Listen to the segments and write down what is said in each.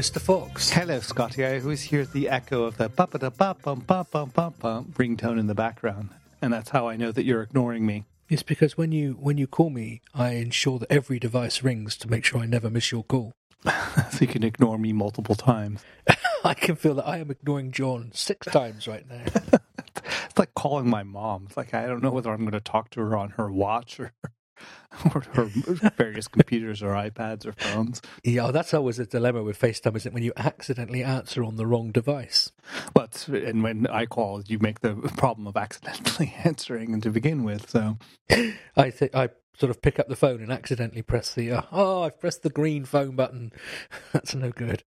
Mr. Fox. Hello, Scotty. I always hear the echo of the bum bum bum bum bum bum bum ringtone in the background, and that's how I know that you're ignoring me. It's because when you when you call me, I ensure that every device rings to make sure I never miss your call. so you can ignore me multiple times. I can feel that I am ignoring John six times right now. it's like calling my mom. It's like I don't know whether I'm going to talk to her on her watch or or her various computers or iPads or phones. Yeah, that's always a dilemma with FaceTime, isn't it? When you accidentally answer on the wrong device. But and when I call, you make the problem of accidentally answering and to begin with. So I think I sort of pick up the phone and accidentally press the uh, oh, I've pressed the green phone button. that's no good.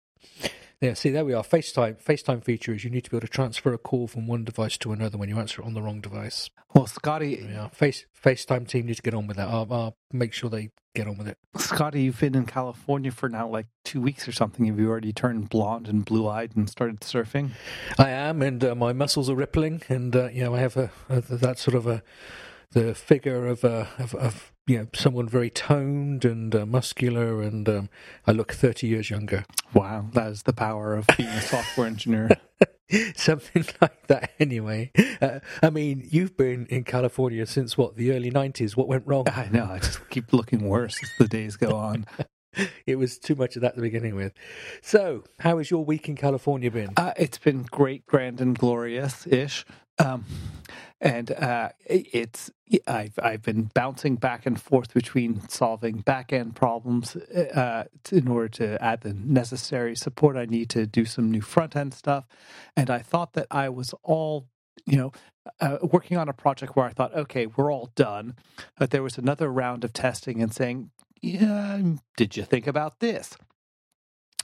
Yeah, see, there we are. FaceTime FaceTime feature is you need to be able to transfer a call from one device to another when you answer it on the wrong device. Well, Scotty, yeah, Face FaceTime team need to get on with that. I'll, I'll make sure they get on with it. Scotty, you've been in California for now like two weeks or something. Have you already turned blonde and blue eyed and started surfing? I am, and uh, my muscles are rippling, and uh, you know I have a, a that sort of a the figure of, uh, of, of you know someone very toned and uh, muscular, and um, I look thirty years younger. Wow, that is the power of being a software engineer. Something like that, anyway. Uh, I mean, you've been in California since what the early '90s. What went wrong? I know. I just keep looking worse as the days go on. it was too much of that to begin with. So, how has your week in California been? Uh, it's been great, grand, and glorious ish. Um, and uh, it's I've I've been bouncing back and forth between solving back end problems uh, in order to add the necessary support I need to do some new front end stuff, and I thought that I was all you know uh, working on a project where I thought okay we're all done, but there was another round of testing and saying yeah did you think about this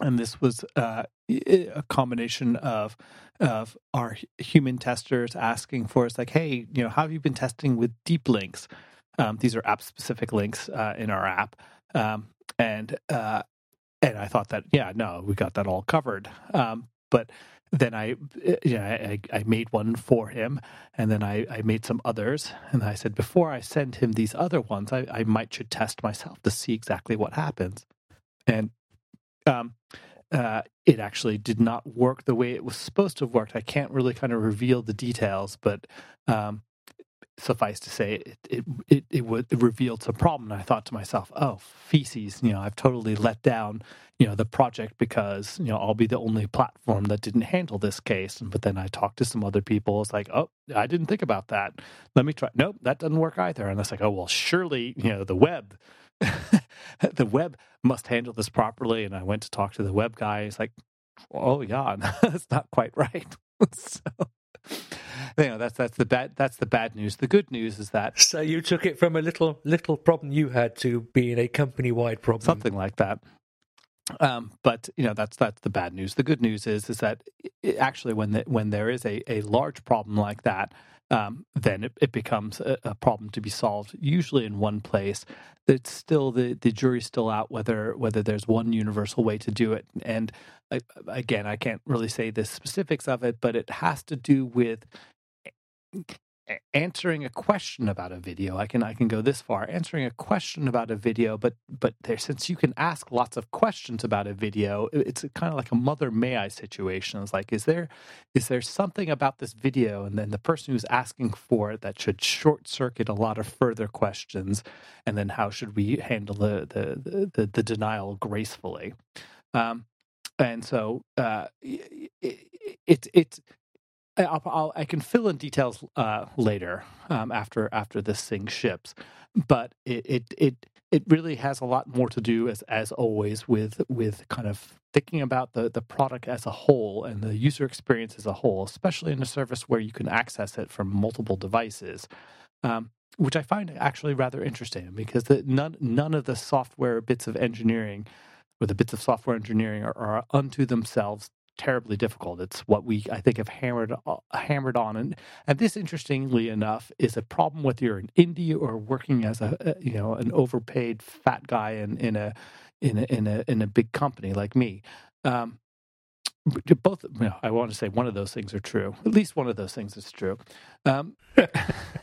and this was uh, a combination of of our human testers asking for us like hey you know how have you been testing with deep links? Um, these are app specific links uh, in our app. Um, and uh, and i thought that yeah no we got that all covered. Um, but then I, you know, I, I made one for him, and then I, I made some others, and I said before I send him these other ones, I, I might should test myself to see exactly what happens, and um, uh, it actually did not work the way it was supposed to have worked. I can't really kind of reveal the details, but um, suffice to say, it it it, it, it revealed some problem. And I thought to myself, "Oh, feces! You know, I've totally let down you know the project because you know I'll be the only platform that didn't handle this case." But then I talked to some other people. It's like, "Oh, I didn't think about that. Let me try." Nope, that doesn't work either. And it's like, "Oh, well, surely you know the web." the web must handle this properly. And I went to talk to the web guy. He's like, oh yeah, that's not quite right. so you know that's that's the bad that's the bad news. The good news is that so you took it from a little little problem you had to being a company wide problem, something like that. Um, but you know that's that's the bad news. The good news is is that it, actually when the, when there is a, a large problem like that, um, then it, it becomes a, a, problem to be solved, usually in one place. It's still the, the jury's still out whether whether there's one universal way to do it. And I, again, I can't really say the specifics of it, but it has to do with answering a question about a video. I can i can go this far. Answering a question about a video but but there since you can ask lots of questions about a video it's kind of like a mother may i situation. It's like is there is there something about this video? And then the person who's asking for it that should short circuit a lot of further questions. And then how should we handle the the the, the denial gracefully? Um and so uh it, it, I'll, I'll, i can fill in details uh, later um, after after this thing ships, but it, it it it really has a lot more to do as as always with with kind of thinking about the the product as a whole and the user experience as a whole, especially in a service where you can access it from multiple devices. Um, which I find actually rather interesting because the, none none of the software bits of engineering or the bits of software engineering are, are unto themselves terribly difficult. It's what we I think have hammered uh, hammered on, and and this interestingly enough is a problem whether you're in indie or working as a, a you know an overpaid fat guy in in a in a in a in a big company like me. Um, both you know, I want to say one of those things are true. At least one of those things is true. Um,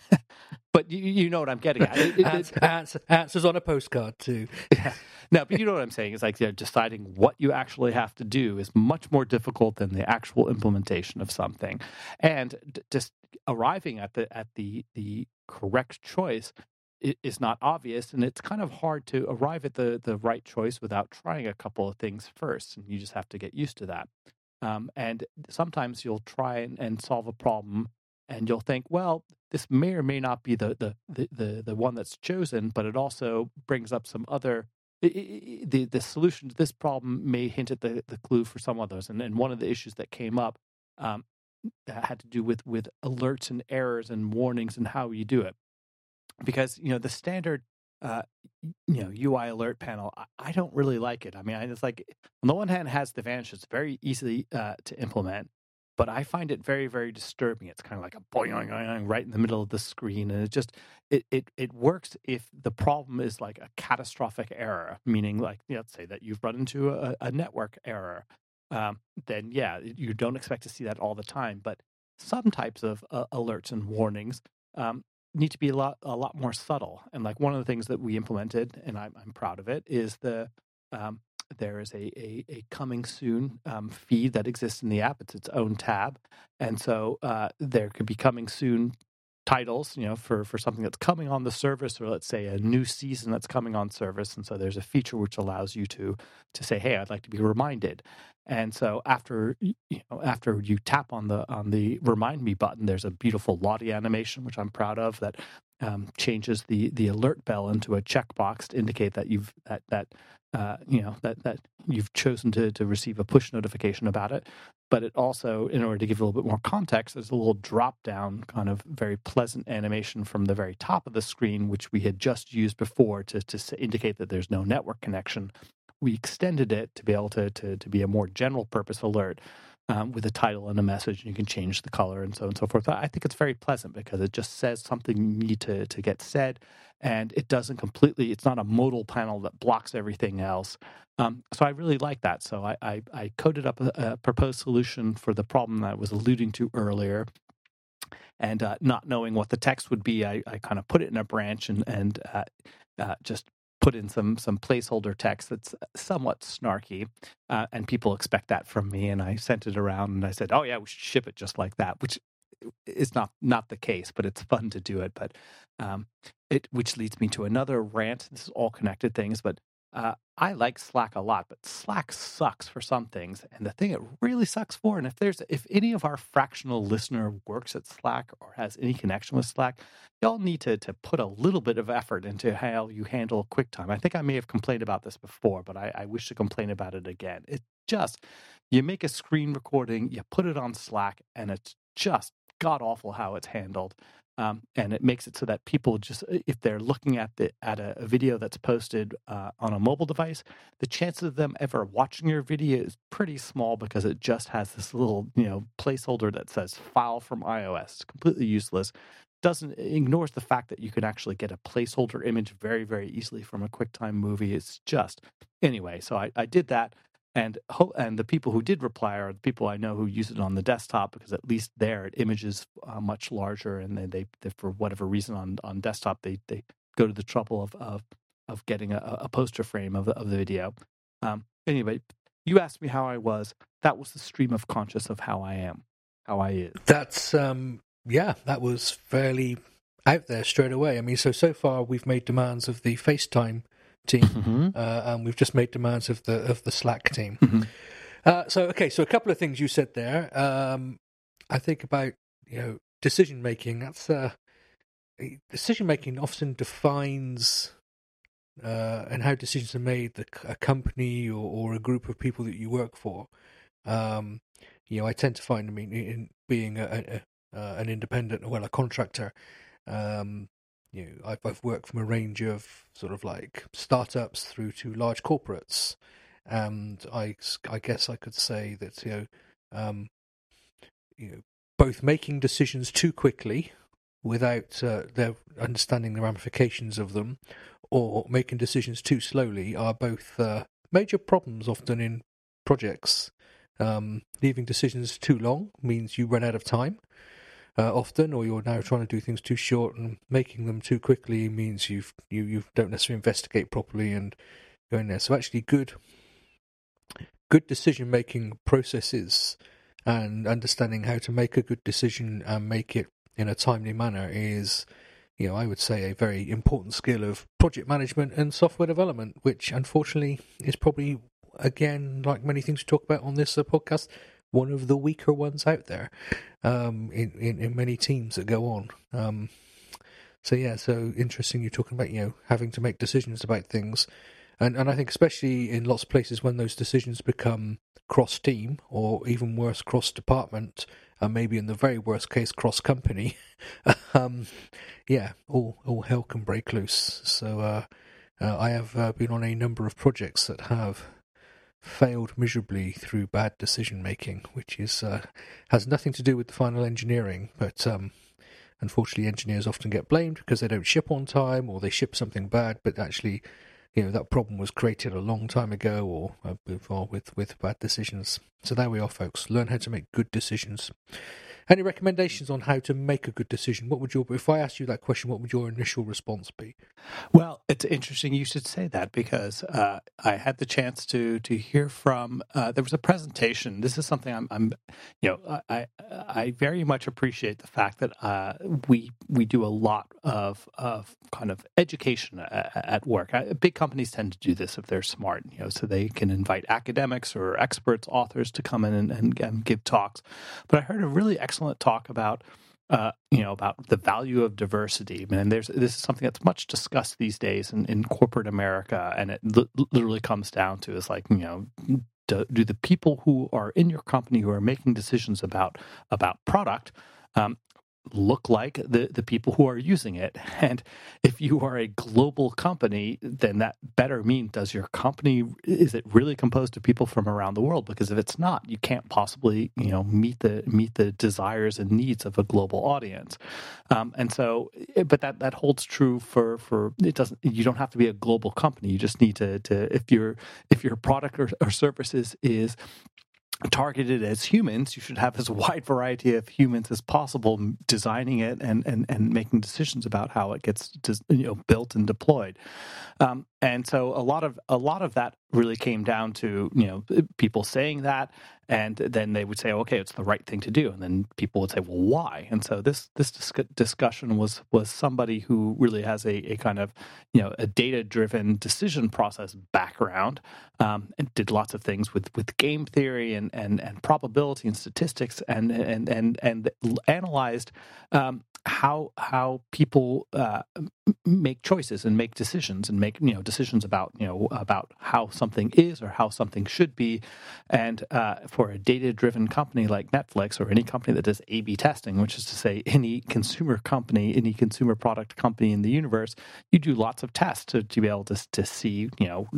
but you, you know what I'm getting at. It, it, Ans- ans- answers on a postcard too. Yeah. No, but you know what I'm saying. It's like you know, deciding what you actually have to do is much more difficult than the actual implementation of something, and d- just arriving at the at the the correct choice is not obvious, and it's kind of hard to arrive at the the right choice without trying a couple of things first, and you just have to get used to that. Um, and sometimes you'll try and, and solve a problem, and you'll think, well, this may or may not be the the the the, the one that's chosen, but it also brings up some other the the solution to this problem may hint at the, the clue for some others. And, and one of the issues that came up um, had to do with with alerts and errors and warnings and how you do it. Because you know the standard uh, you know UI alert panel, I, I don't really like it. I mean, it's like on the one hand, it has the advantage; it's very easily uh, to implement. But I find it very, very disturbing. It's kind of like a boing, boing, right in the middle of the screen, and it just it, it it works if the problem is like a catastrophic error, meaning like let's say that you've run into a, a network error. Um, then yeah, you don't expect to see that all the time. But some types of uh, alerts and warnings um, need to be a lot a lot more subtle. And like one of the things that we implemented, and I'm I'm proud of it, is the um, there is a, a, a coming soon um, feed that exists in the app. It's its own tab, and so uh, there could be coming soon titles, you know, for for something that's coming on the service, or let's say a new season that's coming on service. And so there's a feature which allows you to to say, "Hey, I'd like to be reminded." And so after you know after you tap on the on the remind me button, there's a beautiful Lottie animation, which I'm proud of, that um, changes the the alert bell into a checkbox to indicate that you've that that uh, you know that that you've chosen to to receive a push notification about it. But it also, in order to give a little bit more context, there's a little drop down kind of very pleasant animation from the very top of the screen, which we had just used before to to indicate that there's no network connection. We extended it to be able to to, to be a more general purpose alert um, with a title and a message, and you can change the color and so on and so forth. I think it's very pleasant because it just says something you need to to get said, and it doesn't completely. It's not a modal panel that blocks everything else. Um, so I really like that. So I I, I coded up a, a proposed solution for the problem that I was alluding to earlier. And uh, not knowing what the text would be, I, I kind of put it in a branch and and uh, uh, just put in some some placeholder text that's somewhat snarky, uh, and people expect that from me. And I sent it around and I said, "Oh yeah, we should ship it just like that," which is not not the case, but it's fun to do it. But um, it which leads me to another rant. This is all connected things, but uh, I like Slack a lot, but Slack sucks for some things. And the thing it really sucks for, and if there's if any of our fractional listener works at Slack or has any connection with Slack, y'all need to to put a little bit of effort into how you handle QuickTime. I think I may have complained about this before, but I, I wish to complain about it again. It just you make a screen recording, you put it on Slack, and it's just god awful how it's handled. Um, and it makes it so that people just if they're looking at the at a, a video that's posted uh, on a mobile device the chances of them ever watching your video is pretty small because it just has this little you know placeholder that says file from ios. It's completely useless. Doesn't ignores the fact that you can actually get a placeholder image very very easily from a quicktime movie. It's just anyway so i, I did that and and the people who did reply are the people I know who use it on the desktop because at least there it images uh, much larger and they, they, they for whatever reason on on desktop they they go to the trouble of of, of getting a, a poster frame of the, of the video. Um, anyway, you asked me how I was. That was the stream of conscious of how I am, how I is. That's um yeah, that was fairly out there straight away. I mean, so so far we've made demands of the FaceTime team, Mm-hmm. uh, and we've just made demands of the of the Slack team. Mhm. Uh, so okay, so a couple of things you said there. Um, I think about you know decision making. That's uh, decision making often defines uh, and how decisions are made. The a company or, or a group of people that you work for. Um, you know, I tend to find. I mean, in being a, a, uh, an independent, well, a contractor. Um, I've, I've worked from a range of sort of like startups through to large corporates, and I, I guess I could say that you know, um, you know, both making decisions too quickly without uh, their understanding the ramifications of them, or making decisions too slowly are both uh, major problems often in projects. Um, leaving decisions too long means you run out of time. Uh, often, or you're now trying to do things too short and making them too quickly means you've you you don't necessarily investigate properly and go in there. So actually, good good decision making processes and understanding how to make a good decision and make it in a timely manner is you know, I would say a very important skill of project management and software development, which unfortunately is probably, again, like many things we talk about on this uh, podcast, one of the weaker ones out there um, in, in, in many teams that go on. Um, so yeah, so interesting. You're talking about you know having to make decisions about things, and and I think especially in lots of places when those decisions become cross team or even worse cross department, and maybe in the very worst case cross company, um, yeah, all all hell can break loose. So uh, uh, I have uh, been on a number of projects that have failed miserably through bad decision making, which is uh, has nothing to do with the final engineering, but um, unfortunately, engineers often get blamed because they don't ship on time or they ship something bad, but actually, you know, that problem was created a long time ago or uh, with with bad decisions. So there we are, folks. Learn how to make good decisions. Any recommendations on how to make a good decision? What would your, if I asked you that question, what would your initial response be? Well, it's interesting you should say that because uh, I had the chance to to hear from. Uh, there was a presentation. This is something I'm, I'm you know, I I very much appreciate the fact that uh, we we do a lot of of kind of education at, at work. big companies tend to do this if they're smart, you know, so they can invite academics or experts, authors to come in and, and, and give talks. But I heard a really excellent excellent talk about uh, you know about the value of diversity. And there's this is something that's much discussed these days in, in corporate America, and it li- literally comes down to is like you know. Do, do, the people who are in your company who are making decisions about about product um, look like the, the people who are using it. And if you are a global company, then that better mean does your company is it really composed of people from around the world? Because if it's not, you can't possibly you know meet the meet the desires and needs of a global audience. Um, and so, eh, but that that holds true for for it doesn't. You don't have to be a global company. You just need to to if your if your product or, or services is targeted as humans, you should have as wide variety of humans as possible designing it and, and, and making decisions about how it gets you know, built and deployed. Um, and so a lot of a lot of that really came down to you know people saying that and then they would say okay it's the right thing to do. And then people would say well why? And so this this discussion was was somebody who really has a, a kind of you know a data driven decision process background um, and did lots of things with with game theory and and, and probability and statistics and and and and analyzed um, how how people uh, make choices and make decisions and make you know decisions about you know about how something is or how something should be. And uh, for a data driven company like netflix or any company that does a b testing which is to say any consumer company any consumer product company in the universe you do lots of tests to, to be able to, to see you know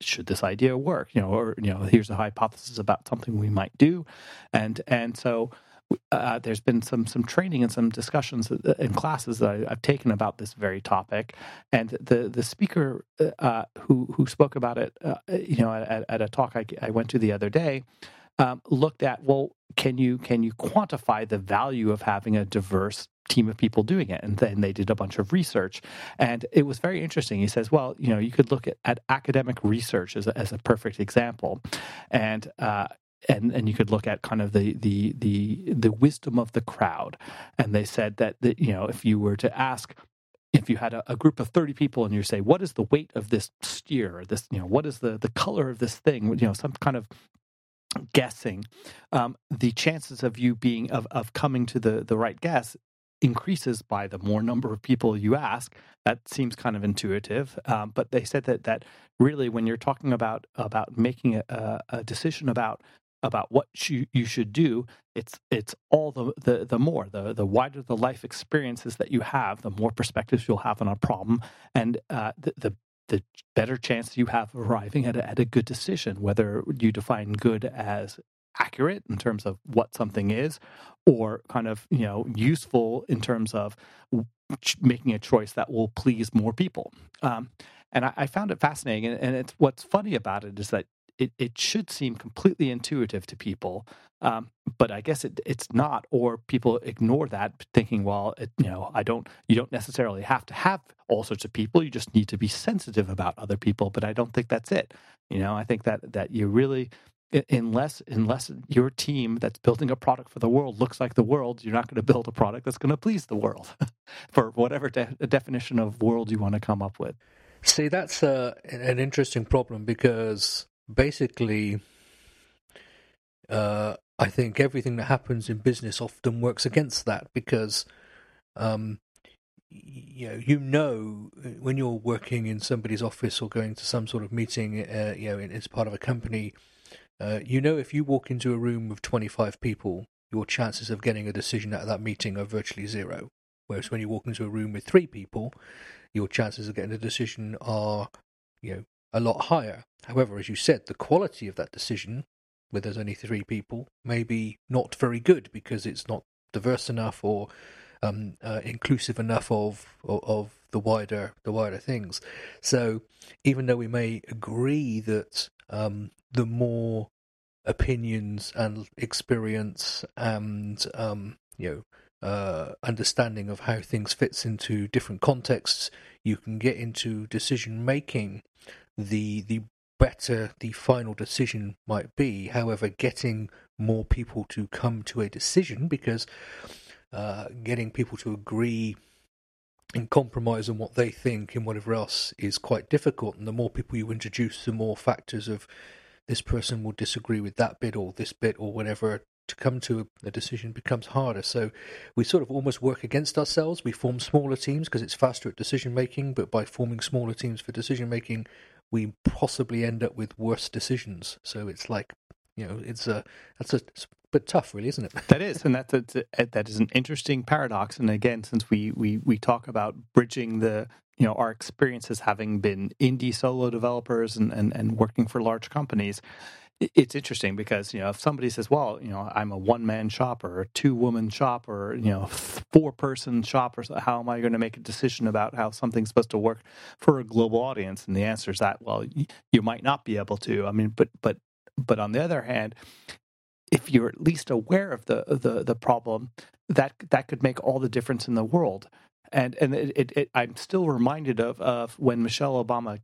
should this idea work? You know or you know here's a hypothesis about something we might do. And and so uh, there's been some some training and some discussions in classes that I, have taken about this very topic, and the the speaker uh, uh, who who spoke about it, uh, you know, at, at, a talk I, I, went to the other day, um, looked at well, can you can you quantify the value of having a diverse team of people doing it? And then they did a bunch of research. And it was very interesting. He says well you know you could look at, at academic research as a, as a perfect example. And uh, and and you could look at kind of the the the the wisdom of the crowd. And they said that, that you know if you were to ask if you had a, a, group of 30 people and you say what is the weight of this steer this you know what is the the color of this thing? You know some kind of guessing um, the chances of you being of, of coming to the the right guess increases by the more number of people you ask. That seems kind of intuitive um, but they said that that really when you're talking about about making a, a decision about about what you, you should do it's it's all the, the the more the the wider the life experiences that you have the more perspectives you'll have on a problem and uh, the, the the better chance you have of arriving at a, at a good decision whether you define good as accurate in terms of what something is or kind of you know useful in terms of making a choice that will please more people. Um, and I, found it fascinating and it's what's funny about it is that it, it should seem completely intuitive to people. Um, but I guess it, it's not, or people ignore that, thinking, well, it, you know, I don't, you don't necessarily have to have all sorts of people. You just need to be sensitive about other people. But I don't think that's it. You know, I think that that you really, unless unless your team that's building a product for the world looks like the world, you're not going to build a product that's going to please the world, for whatever de- definition of world you want to come up with. See, that's uh, an interesting problem because basically, uh, I think everything that happens in business often works against that because, um, you know, you know when you're working in somebody's office or going to some sort of meeting, uh, you know, as part of a company, uh, you know, if you walk into a room with 25 people, your chances of getting a decision out of that meeting are virtually zero. Whereas when you walk into a room with three people, your chances of getting a decision are, you know, a lot higher. However, as you said, the quality of that decision, where there's only three people, may be not very good because it's not diverse enough or um, uh, inclusive enough of, of, of the wider the wider things. So even though we may agree that um, the more opinions and experience and um, you know uh, understanding of how things fits into different contexts, you can get into decision making. The the better the final decision might be. However, getting more people to come to a decision because uh, getting people to agree and compromise on what they think and whatever else is quite difficult. And the more people you introduce, the more factors of this person will disagree with that bit or this bit or whatever to come to a decision becomes harder. So we sort of almost work against ourselves. We form smaller teams because it's faster at decision making, but by forming smaller teams for decision making, we possibly end up with worse decisions. So it's like, you know, it's a that's a bit tough, really, isn't it? that is, and that's a, that is an interesting paradox. And again, since we we we talk about bridging the you know our experiences having been indie solo developers and, and, and working for large companies it's interesting because you know if somebody says well you know i'm a one man shop or a two woman shop or you know four person shop or how am i going to make a decision about how something's supposed to work for a global audience? And the answer is that well you might not be able to. I mean but but but on the other hand if you're at least aware of the the the problem that that could make all the difference in the world. And and it, it, it, I'm still reminded of of when Michelle Obama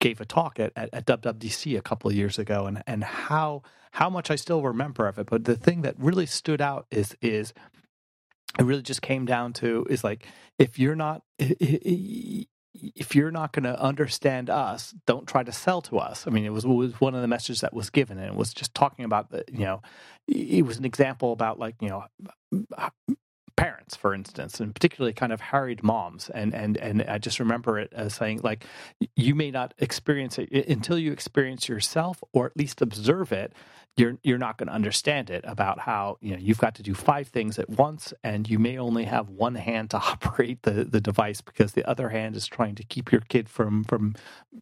gave a talk at, at, at WWDC a couple of years ago, and and how how much I still remember of it. But the thing that really stood out is is it really just came down to is like if you're not if you're not going to understand us, don't try to sell to us. I mean, it was, was one of the messages that was given, and it was just talking about the, you know, it was an example about like, you know, parents, for instance, and particularly kind of harried moms. And and and I just remember it as saying like, you may not experience it until you experience yourself, or at least observe it you're you're not going to understand it about how you know you've got to do five things at once and you may only have one hand to operate the the device because the other hand is trying to keep your kid from from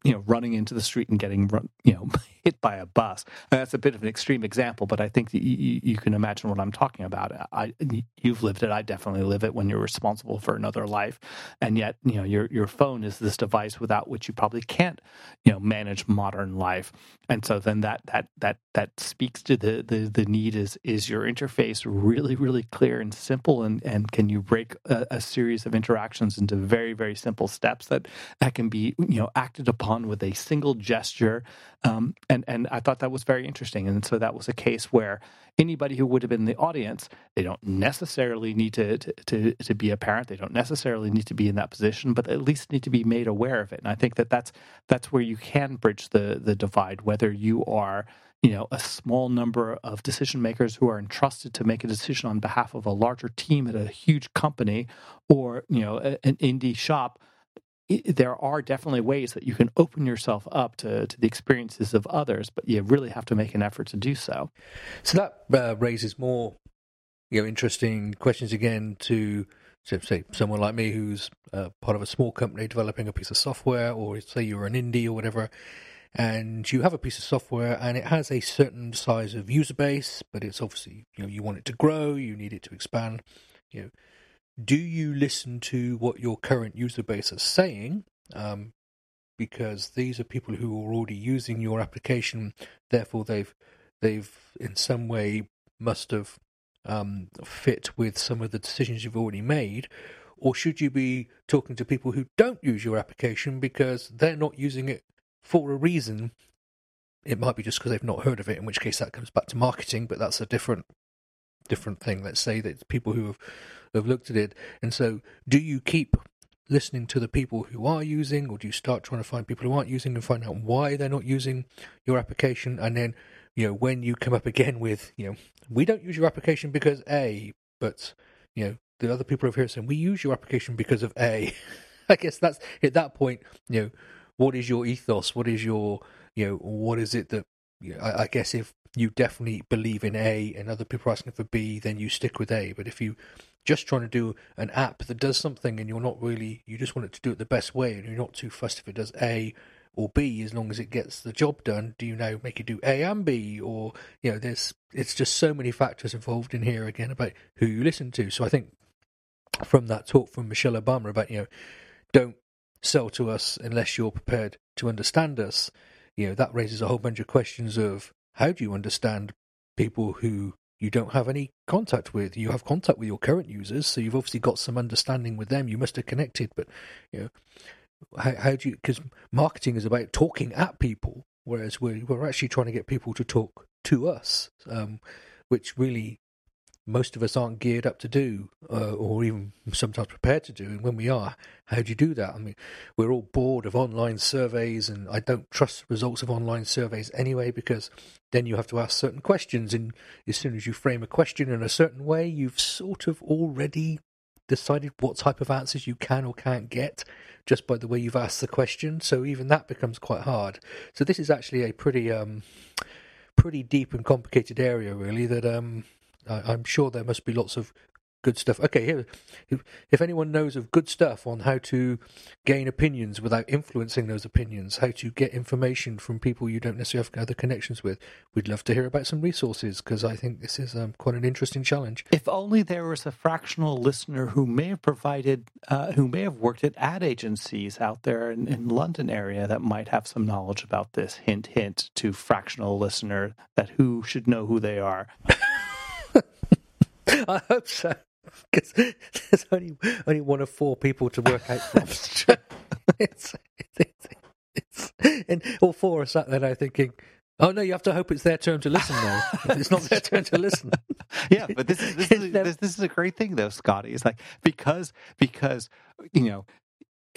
you know running into the street and getting run, you know hit by a bus. And that's a bit of an extreme example but i think you, you can imagine what i'm talking about. I you've lived it. I definitely live it when you're responsible for another life. And yet you know your your phone is this device without which you probably can't you know manage modern life. And so then that that that that speaks to the, the, the need is is your interface really really clear and simple and, and can you break a, a, series of interactions into very very simple steps that that can be you know acted upon with a single gesture? Um, and and I thought that was very interesting and so that was a case where anybody who would have been in the audience they don't necessarily need to, to to to be a parent they don't necessarily need to be in that position but at least need to be made aware of it and I think that that's that's where you can bridge the the divide whether you are you know a small number of decision makers who are entrusted to make a decision on behalf of a larger team at a huge company or you know an indie shop there are definitely ways that you can open yourself up to, to the experiences of others but you really have to make an effort to do so. So that uh, raises more you know interesting questions again to so say someone like me who's uh, part of a small company developing a piece of software or say you're an indie or whatever and you have a piece of software and it has a certain size of user base, but it's obviously you know you want it to grow, you need it to expand. You know, do you listen to what your current user base is saying? Um, because these are people who are already using your application. Therefore, they've they've in some way must have um, fit with some of the decisions you've already made, or should you be talking to people who don't use your application because they're not using it for a reason? It might be just because they've not heard of it, in which case that comes back to marketing, but that's a different different thing. Let's say that people who have, have looked at it, and so do you keep listening to the people who are using, or do you start trying to find people who aren't using and find out why they're not using your application? And then, you know, when you come up again with, you know, we don't use your application because A, but, you know, the other people over here saying we use your application because of A. I guess that's at that point, you know, what is your ethos? What is your, you know, what is it that, you know, I, I guess if you definitely believe in A and other people are asking for B, then you stick with A. But if you just trying to do an app that does something and you're not really, you just want it to do it the best way and you're not too fussed if it does A or B as long as it gets the job done. Do you now make it do A and B or, you know, there's, it's just so many factors involved in here again about who you listen to. So I think from that talk from Michelle Obama about, you know, don't sell to us unless you're prepared to understand us. You know, that raises a whole bunch of questions of how do you understand people who you don't have any contact with. You have contact with your current users, so you've obviously got some understanding with them. You must have connected, but you know, how, how do you? Because marketing is about talking at people, whereas we're we're actually trying to get people to talk to us, um, which really most of us aren't geared up to do, uh, or even sometimes prepared to do. And when we are, how do you do that? I mean, we're all bored of online surveys, and I don't trust results of online surveys anyway because then you have to ask certain questions. And as soon as you frame a question in a certain way, you've sort of already decided what type of answers you can or can't get just by the way you've asked the question. So even that becomes quite hard. So this is actually a pretty, um, pretty deep and complicated area, really. That um, I, am sure there must be lots of good stuff. Okay, here, if, if, anyone knows of good stuff on how to gain opinions without influencing those opinions, how to get information from people you don't necessarily have other connections with, we'd love to hear about some resources because I think this is um, quite an interesting challenge. If only there was a fractional listener who may have provided, uh, who may have worked at ad agencies out there in, in London area that might have some knowledge about this. Hint, hint to fractional listener that who should know who they are. I hope so. Because there's only only one of four people to work out from. it's, it's, it's, and all four are sat there now thinking, Oh no! You have to hope it's their turn to listen now. it's not their turn to listen. yeah, but this is this is, this, this is a great thing though, Scotty. It's like because because you know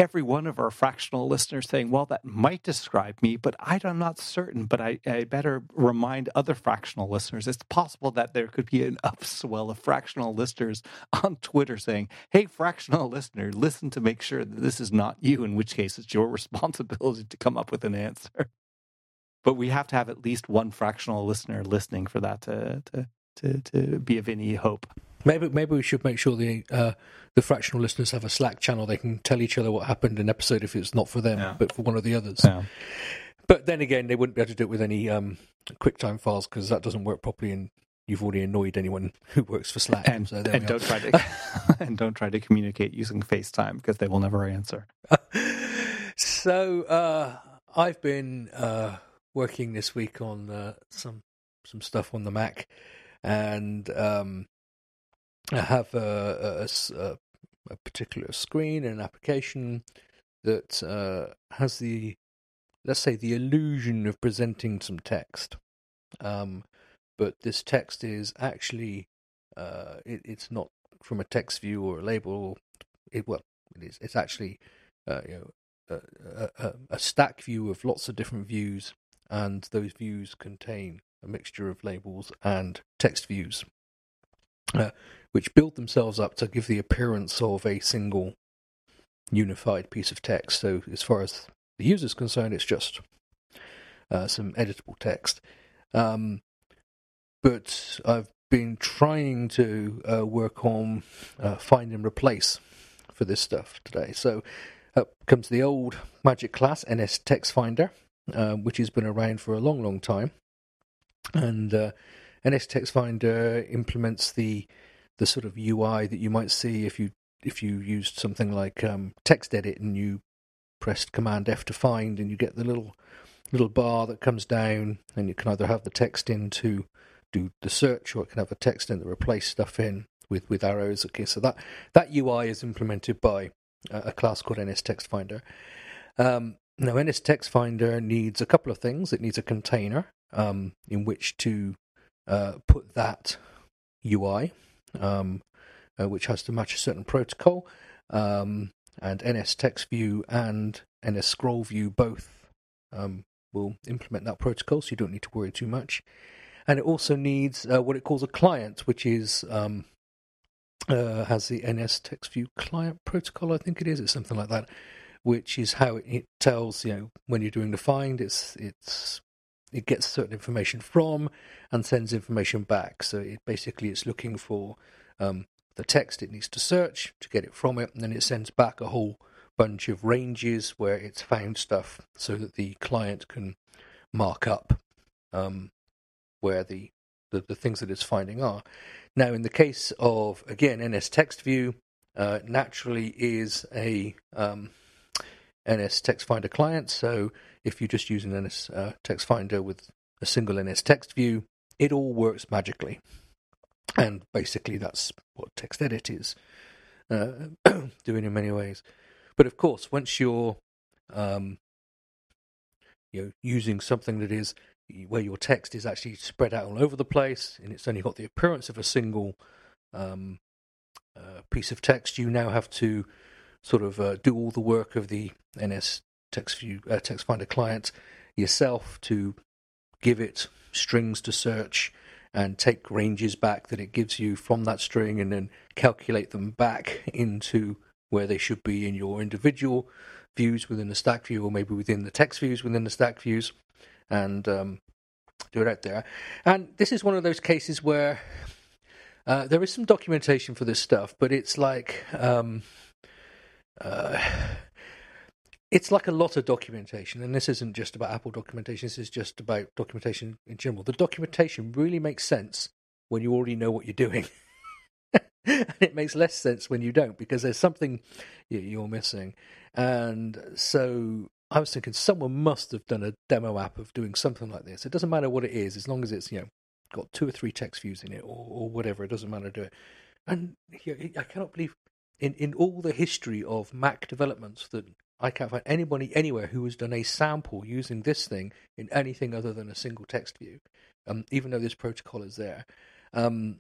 every one of our fractional listeners saying, well, that might describe me, but I'm not certain. But I, I, better remind other fractional listeners. It's possible that there could be an upswell of fractional listeners on Twitter saying, hey, fractional listener, listen to make sure that this is not you, in which case it's your responsibility to come up with an answer. But we have to have at least one fractional listener listening for that to, to, to, to be of any hope. Maybe maybe we should make sure the uh, the fractional listeners have a Slack channel. They can tell each other what happened in episode if it's not for them, yeah. but for one of the others. Yeah. But then again, they wouldn't be able to do it with any um, QuickTime files because that doesn't work properly, and you've already annoyed anyone who works for Slack. And, so and don't try to and don't try to communicate using FaceTime because they will never answer. so uh, I've been uh, working this week on uh, some some stuff on the Mac, and um, I have a, a, a particular screen and an application that uh, has the, let's say, the illusion of presenting some text. Um, but this text is actually, uh, it, it's not from a text view or a label. It well, it is. It's actually, uh, you know, a, a, a stack view of lots of different views, and those views contain a mixture of labels and text views. Uh, which build themselves up to give the appearance of a single unified piece of text. So, as far as the user is concerned, it's just uh, some editable text. Um, but I've been trying to uh, work on uh, find and replace for this stuff today. So, up comes the old Magic class, NS Text Finder, uh, which has been around for a long, long time. And uh, NS Text Finder implements the the sort of UI that you might see if you if you used something like um, TextEdit and you pressed Command F to find, and you get the little little bar that comes down, and you can either have the text in to do the search, or it can have the text in to replace stuff in with with arrows. Okay, so that that UI is implemented by a class called NS Text Finder. Um, now, NS Text Finder needs a couple of things. It needs a container um, in which to uh, put that UI, um, uh, which has to match a certain protocol. Um, and NS Text View and NS Scroll View both um, will implement that protocol, so you don't need to worry too much. And it also needs uh, what it calls a client, which is um, uh, has the NS Text View client protocol, I think it is. It's something like that, which is how it, it tells you know when you're doing the find, it's it's it gets certain information from and sends information back. So it basically it's looking for um, the text it needs to search to get it from it, and then it sends back a whole bunch of ranges where it's found stuff, so that the client can mark up um, where the, the, the things that it's finding are. Now, in the case of again NS Text View, uh, naturally is a um, NS Text Finder client. So if you just use an NS uh, Text Finder with a single NS Text View, it all works magically. And basically, that's what text edit is uh, doing in many ways. But of course, once you're um, you know using something that is where your text is actually spread out all over the place and it's only got the appearance of a single um, uh, piece of text, you now have to sort of uh, do all the work of the NS Text View uh, Text Finder client yourself to give it strings to search and take ranges back that it gives you from that string and then calculate them back into where they should be in your individual views within the stack view or maybe within the text views within the stack views and um, do it out there. And this is one of those cases where uh, there is some documentation for this stuff, but it's like um, uh, it's like a lot of documentation, and this isn't just about Apple documentation. This is just about documentation in general. The documentation really makes sense when you already know what you're doing. and it makes less sense when you don't because there's something you're missing. And so I was thinking someone must have done a demo app of doing something like this. It doesn't matter what it is, as long as it's you know got two or three text views in it or, or whatever. It doesn't matter do it. And I cannot believe in in all the history of Mac developments that I can't find anybody anywhere who has done a sample using this thing in anything other than a single text view. Um, even though this protocol is there. Um,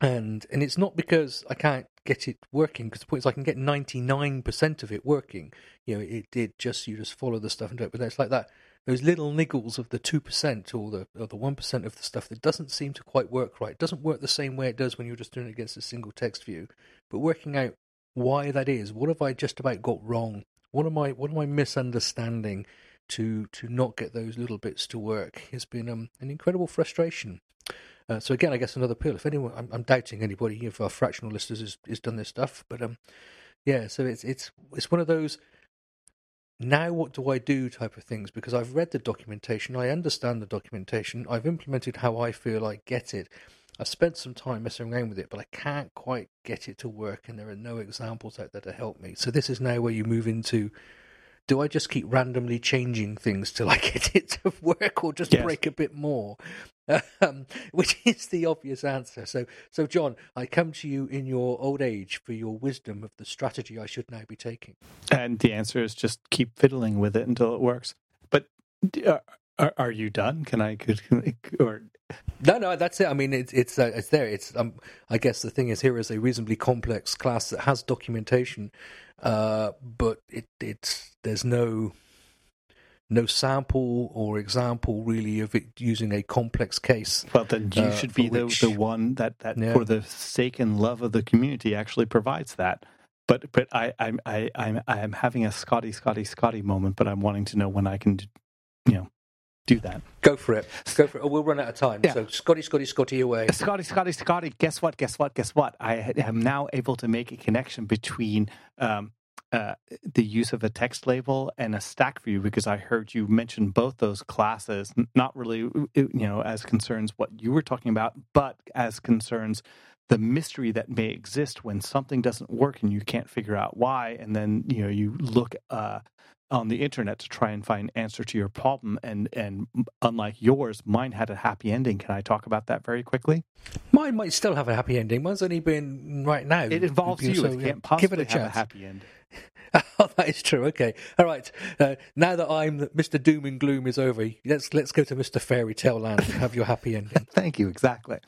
and and it's not because I can't get it working because the point is I can get ninety nine percent of it working. You know, it did just you just follow the stuff and do it, but it's like that those little niggles of the two percent or the or the one percent of the stuff that doesn't seem to quite work right. It doesn't work the same way it does when you're just doing it against a single text view. But working out why that is, what have I just about got wrong? What am I what am I misunderstanding to to not get those little bits to work has been um, an incredible frustration. Uh, so again, I guess another appeal. If anyone, I'm, I'm doubting anybody of our fractional listeners has, has done this stuff, but um, yeah. So it's it's it's one of those. Now, what do I do? Type of things because I've read the documentation, I understand the documentation, I've implemented how I feel I get it. I've spent some time messing around with it, but I can't quite get it to work, and there are no examples out there to help me. So this is now where you move into do I just keep randomly changing things till I get it to work, or just yes. break a bit more? Um, which is the obvious answer. So, so John, I come to you in your old age for your wisdom of the strategy I should now be taking. And the answer is just keep fiddling with it until it works. But uh, are, are you done? Can I could or no, no, that's it. I mean, it's it's uh, it's there. It's um, I guess the thing is here is a reasonably complex class that has documentation uh, but it, it's there's no no sample or example really of it using a complex case. Well, then you uh, should be the, which, the one that, that yeah. for the sake and love of the community actually provides that. But but I I'm I, I'm I'm having a Scotty Scotty Scotty moment, but I'm wanting to know when I can, you know, do that. Go for it. Go for it. Oh, we'll run out of time. Yeah. So Scotty, Scotty, Scotty away. Scotty, Scotty, Scotty. Guess what? Guess what? Guess what? I am now able to make a connection between um, uh, the use of a text label and a stack view because I heard you mention both those classes, not really, you know, as concerns what you were talking about, but as concerns the mystery that may exist when something doesn't work and you can't figure out why and then you know you look uh, on the internet to try and find answer to your problem and and unlike yours mine had a happy ending can i talk about that very quickly mine might still have a happy ending mine's only been right now it involves you so, it can't possibly give it a chance. have a happy ending oh, that is true. Okay, all right. Uh, now that I'm Mr. Doom and Gloom is over, let's let's go to Mr. Fairy Tale Land and have your happy ending. Thank you. Exactly.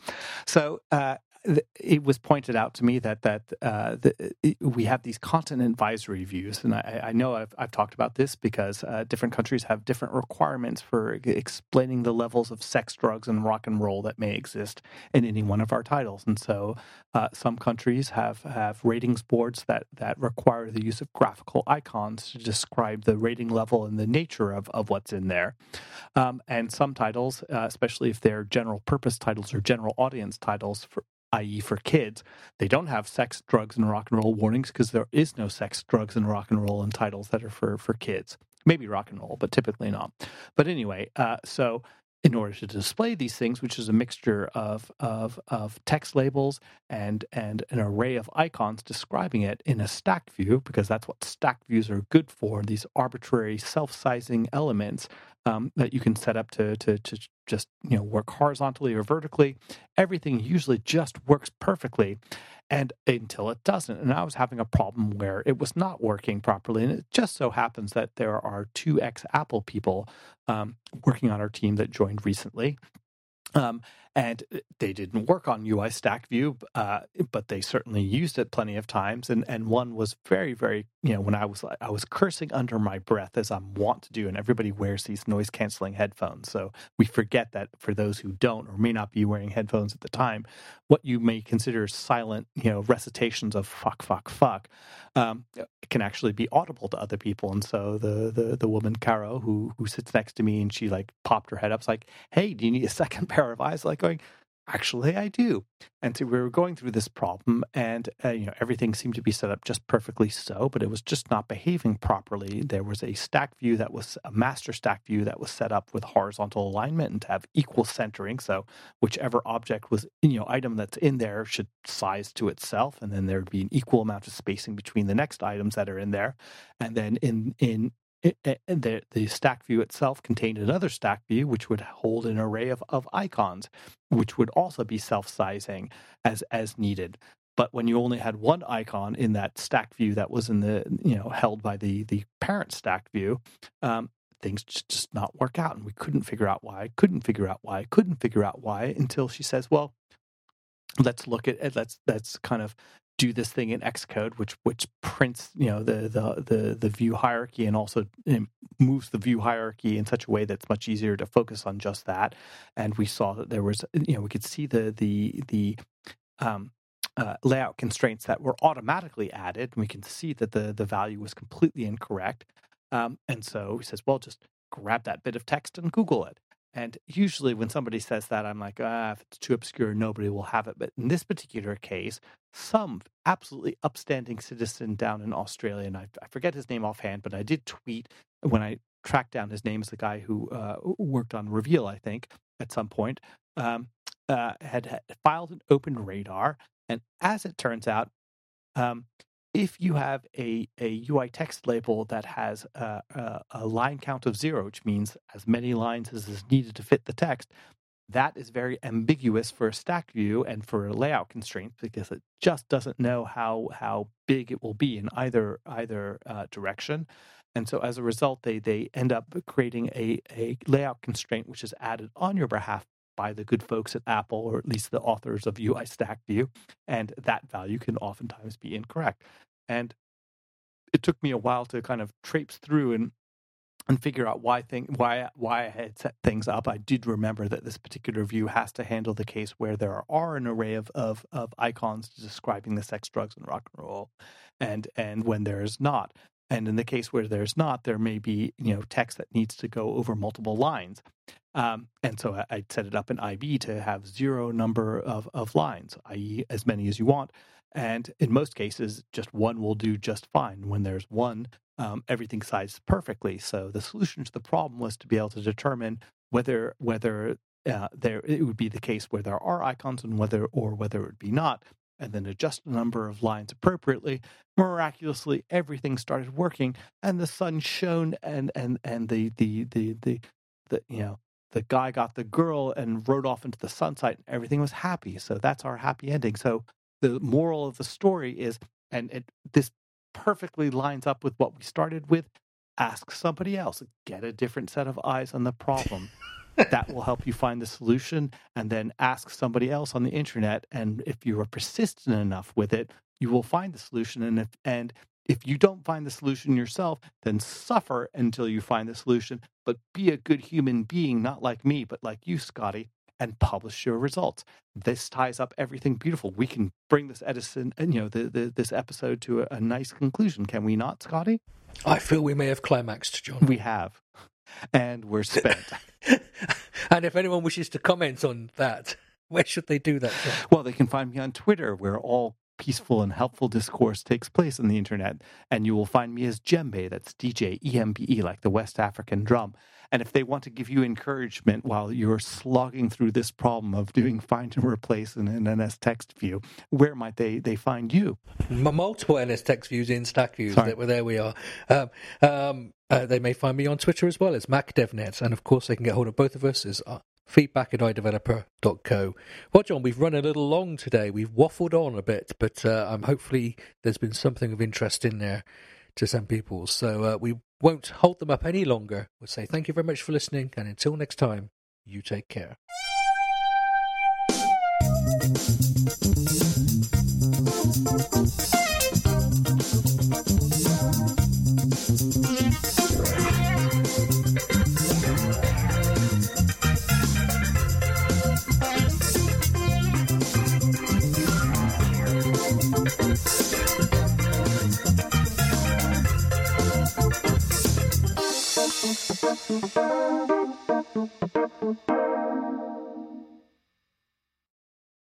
So uh, it was pointed out to me that that uh, the, we have these content advisory views, and I, I know I've, I've, talked about this because uh, different countries have different requirements for explaining the levels of sex, drugs, and rock and roll that may exist in any one of our titles. And so, uh, some countries have have ratings boards that that require the use of graphical icons to describe the rating level and the nature of of what's in there. Um, and some titles, uh, especially if they're general purpose titles or general audience titles, for, i.e., for kids, they don't have sex, drugs, and rock and roll warnings because there is no sex, drugs, and rock and roll in titles that are for for kids. Maybe rock and roll, but typically not. But anyway, uh, so in order to display these things, which is a mixture of of of text labels and and an array of icons describing it in a stack view, because that's what stack views are good for. These arbitrary self-sizing elements um, that you can set up to to to just you know work horizontally or vertically. Everything usually just works perfectly, and until it doesn't. And I was having a problem where it was not working properly, and it just so happens that there are two ex Apple people um, working on our team that joined recently. Um, and they didn't work on UIStackView, uh, but they certainly used it plenty of times. And and one was very very you know when I was I was cursing under my breath as I'm wont to do, and everybody wears these noise canceling headphones, so we forget that for those who don't or may not be wearing headphones at the time, what you may consider silent you know recitations of fuck fuck fuck um, can actually be audible to other people. And so the the the woman Caro who who sits next to me and she like popped her head up, it's like, hey, do you need a second pair of eyes? Like going, actually I do. And so we were going through this problem, and uh, you know everything seemed to be set up just perfectly so, but it was just not behaving properly. There was a stack view that was a master stack view that was set up with horizontal alignment and to have equal centering. So whichever object was you know item that's in there should size to itself, and then there would be an equal amount of spacing between the next items that are in there. And then in in it, it, the, the stack view itself contained another stack view which would hold an array of, of icons which would also be self-sizing as as needed. But when you only had one icon in that stack view that was in the you know held by the the parent stack view um, things just, just not work out and we couldn't figure out why couldn't figure out why couldn't figure out why until she says well let's look at let's let's kind of do this thing in Xcode, which which prints you know the the the, the view hierarchy and also moves the view hierarchy in such a way that's much easier to focus on just that. And we saw that there was you know we could see the the the um, uh, layout constraints that were automatically added. and We can see that the the value was completely incorrect. Um, and so he says, well, just grab that bit of text and Google it. And usually, when somebody says that, I'm like, ah, if it's too obscure, nobody will have it. But in this particular case, some absolutely upstanding citizen down in Australia, and I, I forget his name offhand, but I did tweet when I tracked down his name as the guy who uh, worked on Reveal, I think, at some point, um, uh, had, had, filed an open radar. And as it turns out, um, if you have a, a UI text label that has a, a, a, line count of zero, which means as many lines as is needed to fit the text, that is very ambiguous for a stack view and for a layout constraint because it just doesn't know how how big it will be in either either uh, direction. And so as a result, they they end up creating a, a layout constraint which is added on your behalf by the good folks at Apple, or at least the authors of UIStackView, and that value can oftentimes be incorrect. And it took me a while to kind of traipse through and and figure out why thing why why I had set things up. I did remember that this particular view has to handle the case where there are an array of of, of icons describing the sex, drugs, and rock and roll, and and when there is not. And in the case where there's not, there may be you know text that needs to go over multiple lines. Um, and so I, I set it up in IB to have zero number of, of lines, i.e., as many as you want. And in most cases, just one will do just fine. When there's one, um, everything sized perfectly. So the solution to the problem was to be able to determine whether whether uh, there it would be the case where there are icons and whether or whether it would be not and then adjust the number of lines appropriately. Miraculously, everything started working, and the sun shone, and and and the the the the, the you know the guy got the girl and rode off into the sunset. And everything was happy. So that's our happy ending. So the moral of the story is, and it, this perfectly lines up with what we started with. Ask somebody else. Get a different set of eyes on the problem. that will help you find the solution and then ask somebody else on the internet and if you are persistent enough with it you will find the solution and if and if you don't find the solution yourself then suffer until you find the solution but be a good human being not like me but like you scotty and publish your results this ties up everything beautiful we can bring this edison and you know the, the, this episode to a, a nice conclusion can we not scotty I feel we may have climaxed, John. we have and we're spent and if anyone wishes to comment on that, where should they do that? John? Well, they can find me on Twitter, where all peaceful and helpful discourse takes place on the internet. And you will find me as Djembe, that's DJ E M B E, like the West African drum. And if they want to give you encouragement while you're slogging through this problem of doing find and replace in an NSTextView, where might they, they find you? M- multiple NSTextViews in stack views. Sorry. There, there we are. Um, um, uh, they may find me on Twitter as well It's MacDevNet, and of course they can get hold of both of us as uh, feedback at ideveloper.co. Well, John, we've run a little long today. We've waffled on a bit, but uh, um, hopefully there's been something of interest in there to some people. So uh, we won't hold them up any longer. We'll say thank you very much for listening, and until next time, you take care. Música